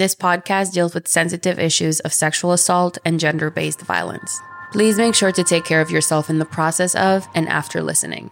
This podcast deals with sensitive issues of sexual assault and gender based violence. Please make sure to take care of yourself in the process of and after listening.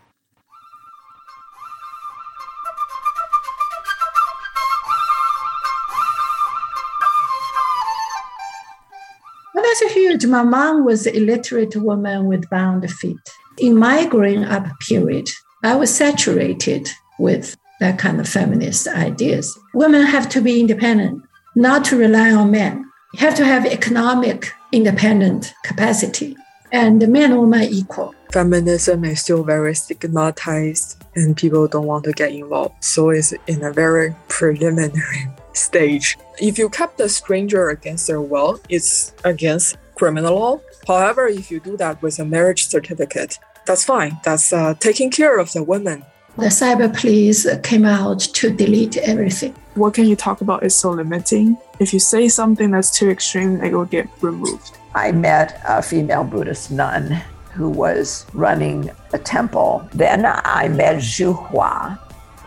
Well, that's huge. My mom was an illiterate woman with bound feet. In my growing up period, I was saturated with that kind of feminist ideas. Women have to be independent, not to rely on men. You have to have economic independent capacity, and men and women equal. Feminism is still very stigmatized, and people don't want to get involved. So it's in a very preliminary stage. If you kept a stranger against their will, it's against criminal law. However, if you do that with a marriage certificate, that's fine. That's uh, taking care of the women. The cyber police came out to delete everything. What can you talk about is so limiting. If you say something that's too extreme, it will get removed. I met a female Buddhist nun who was running a temple. Then I met Zhu Hua,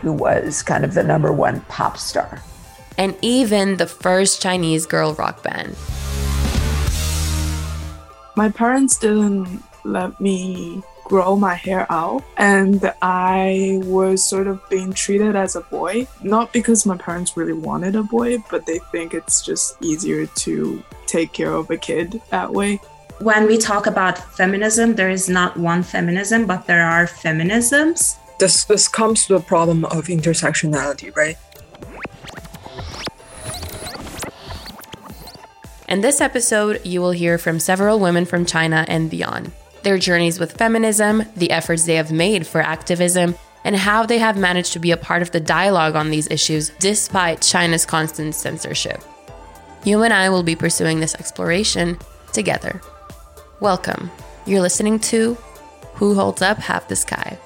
who was kind of the number one pop star. And even the first Chinese girl rock band. My parents didn't let me grow my hair out and I was sort of being treated as a boy. Not because my parents really wanted a boy, but they think it's just easier to take care of a kid that way. When we talk about feminism, there is not one feminism, but there are feminisms. This this comes to the problem of intersectionality, right? In this episode, you will hear from several women from China and beyond their journeys with feminism, the efforts they have made for activism, and how they have managed to be a part of the dialogue on these issues despite China's constant censorship. You and I will be pursuing this exploration together. Welcome. You're listening to Who Holds Up Half the Sky.